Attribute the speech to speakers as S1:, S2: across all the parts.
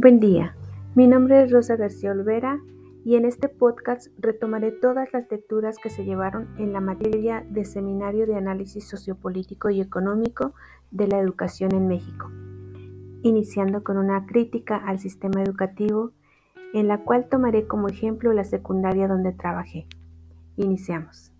S1: Buen día, mi nombre es Rosa García Olvera y en este podcast retomaré todas las lecturas que se llevaron en la materia de Seminario de Análisis Sociopolítico y Económico de la Educación en México, iniciando con una crítica al sistema educativo en la cual tomaré como ejemplo la secundaria donde trabajé. Iniciamos.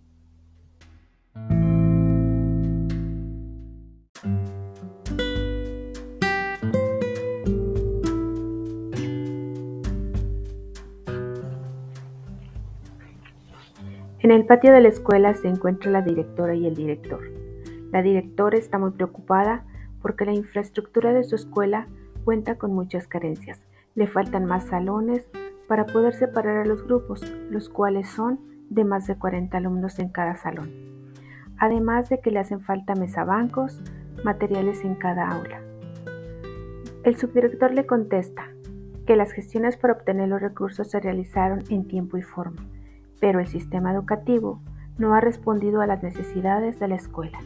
S1: En el patio de la escuela se encuentra la directora y el director. La directora está muy preocupada porque la infraestructura de su escuela cuenta con muchas carencias. Le faltan más salones para poder separar a los grupos, los cuales son de más de 40 alumnos en cada salón. Además de que le hacen falta mesabancos, materiales en cada aula. El subdirector le contesta que las gestiones para obtener los recursos se realizaron en tiempo y forma pero el sistema educativo no ha respondido a las necesidades de la escuela.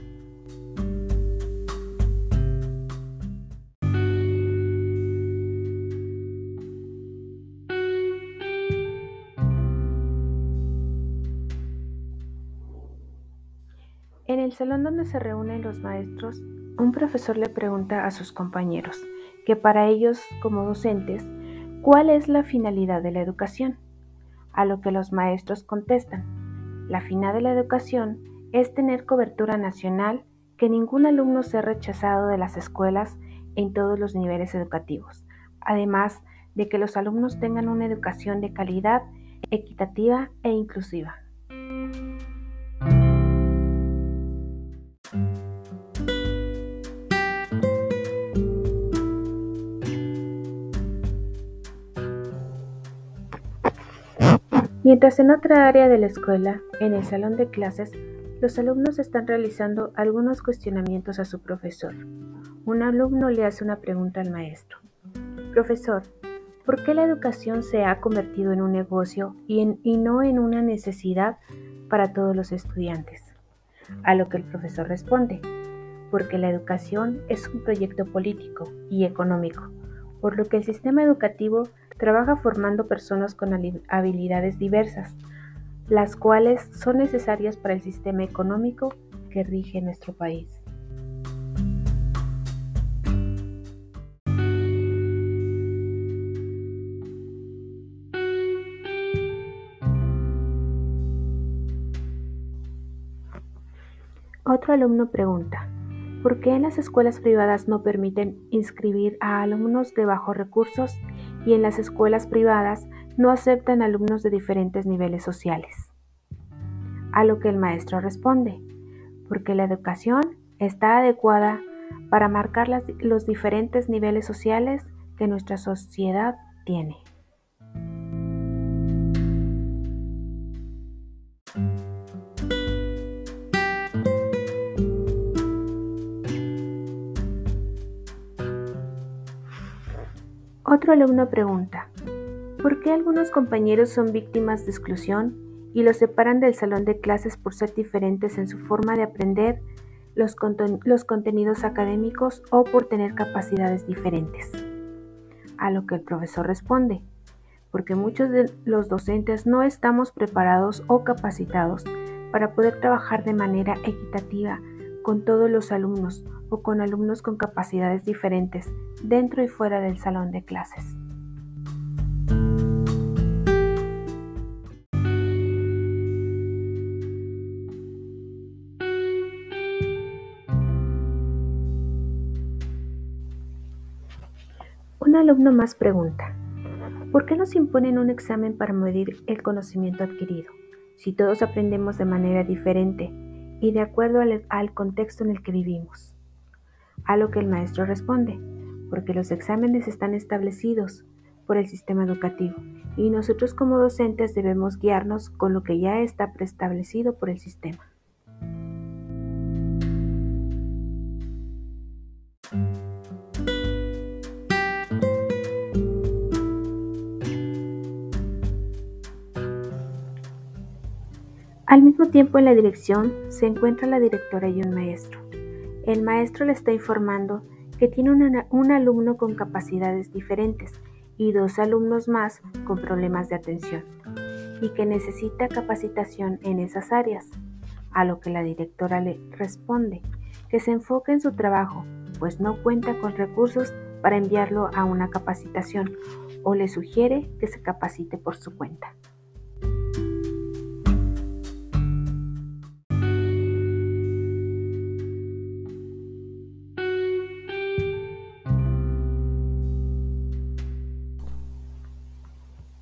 S1: En el salón donde se reúnen los maestros, un profesor le pregunta a sus compañeros que para ellos como docentes, ¿cuál es la finalidad de la educación? A lo que los maestros contestan, la finalidad de la educación es tener cobertura nacional, que ningún alumno sea rechazado de las escuelas en todos los niveles educativos, además de que los alumnos tengan una educación de calidad, equitativa e inclusiva. Mientras en otra área de la escuela, en el salón de clases, los alumnos están realizando algunos cuestionamientos a su profesor. Un alumno le hace una pregunta al maestro. Profesor, ¿por qué la educación se ha convertido en un negocio y, no en una necesidad para todos los estudiantes? A lo que el profesor responde, porque la educación es un proyecto político y económico, por lo que el sistema educativo trabaja formando personas con habilidades diversas, las cuales son necesarias para el sistema económico que rige nuestro país. Otro alumno pregunta, ¿por qué en las escuelas privadas no permiten inscribir a alumnos de bajos recursos y en las escuelas privadas no aceptan alumnos de diferentes niveles sociales. A lo que el maestro responde, porque la educación está adecuada para marcar los diferentes niveles sociales que nuestra sociedad tiene. Otro alumno pregunta, ¿por qué algunos compañeros son víctimas de exclusión y los separan del salón de clases por ser diferentes en su forma de aprender los, contenidos académicos o por tener capacidades diferentes? A lo que el profesor responde, porque muchos de los docentes no estamos preparados o capacitados para poder trabajar de manera equitativa con todos los alumnos o con alumnos con capacidades diferentes dentro y fuera del salón de clases. Un alumno más pregunta, ¿por qué nos imponen un examen para medir el conocimiento adquirido? Si todos aprendemos de manera diferente y de acuerdo al, contexto en el que vivimos. A lo que el maestro responde, porque los exámenes están establecidos por el sistema educativo y nosotros como docentes debemos guiarnos con lo que ya está preestablecido por el sistema. Al mismo tiempo en la dirección se encuentra la directora y un maestro. El maestro le está informando que tiene un alumno con capacidades diferentes y dos alumnos más con problemas de atención y que necesita capacitación en esas áreas, a lo que la directora le responde que se enfoque en su trabajo, pues no cuenta con recursos para enviarlo a una capacitación o le sugiere que se capacite por su cuenta.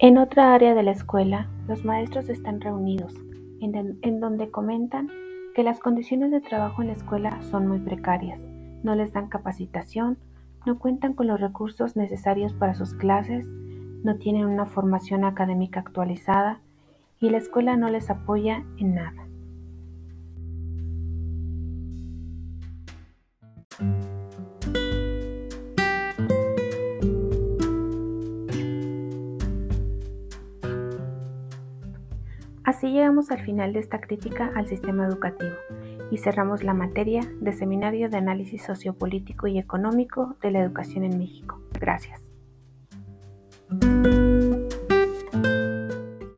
S1: En otra área de la escuela, los maestros están reunidos, en, donde comentan que las condiciones de trabajo en la escuela son muy precarias, no les dan capacitación, no cuentan con los recursos necesarios para sus clases, no tienen una formación académica actualizada y la escuela no les apoya en nada. Así llegamos al final de esta crítica al sistema educativo y cerramos la materia de Seminario de Análisis Sociopolítico y Económico de la Educación en México. Gracias.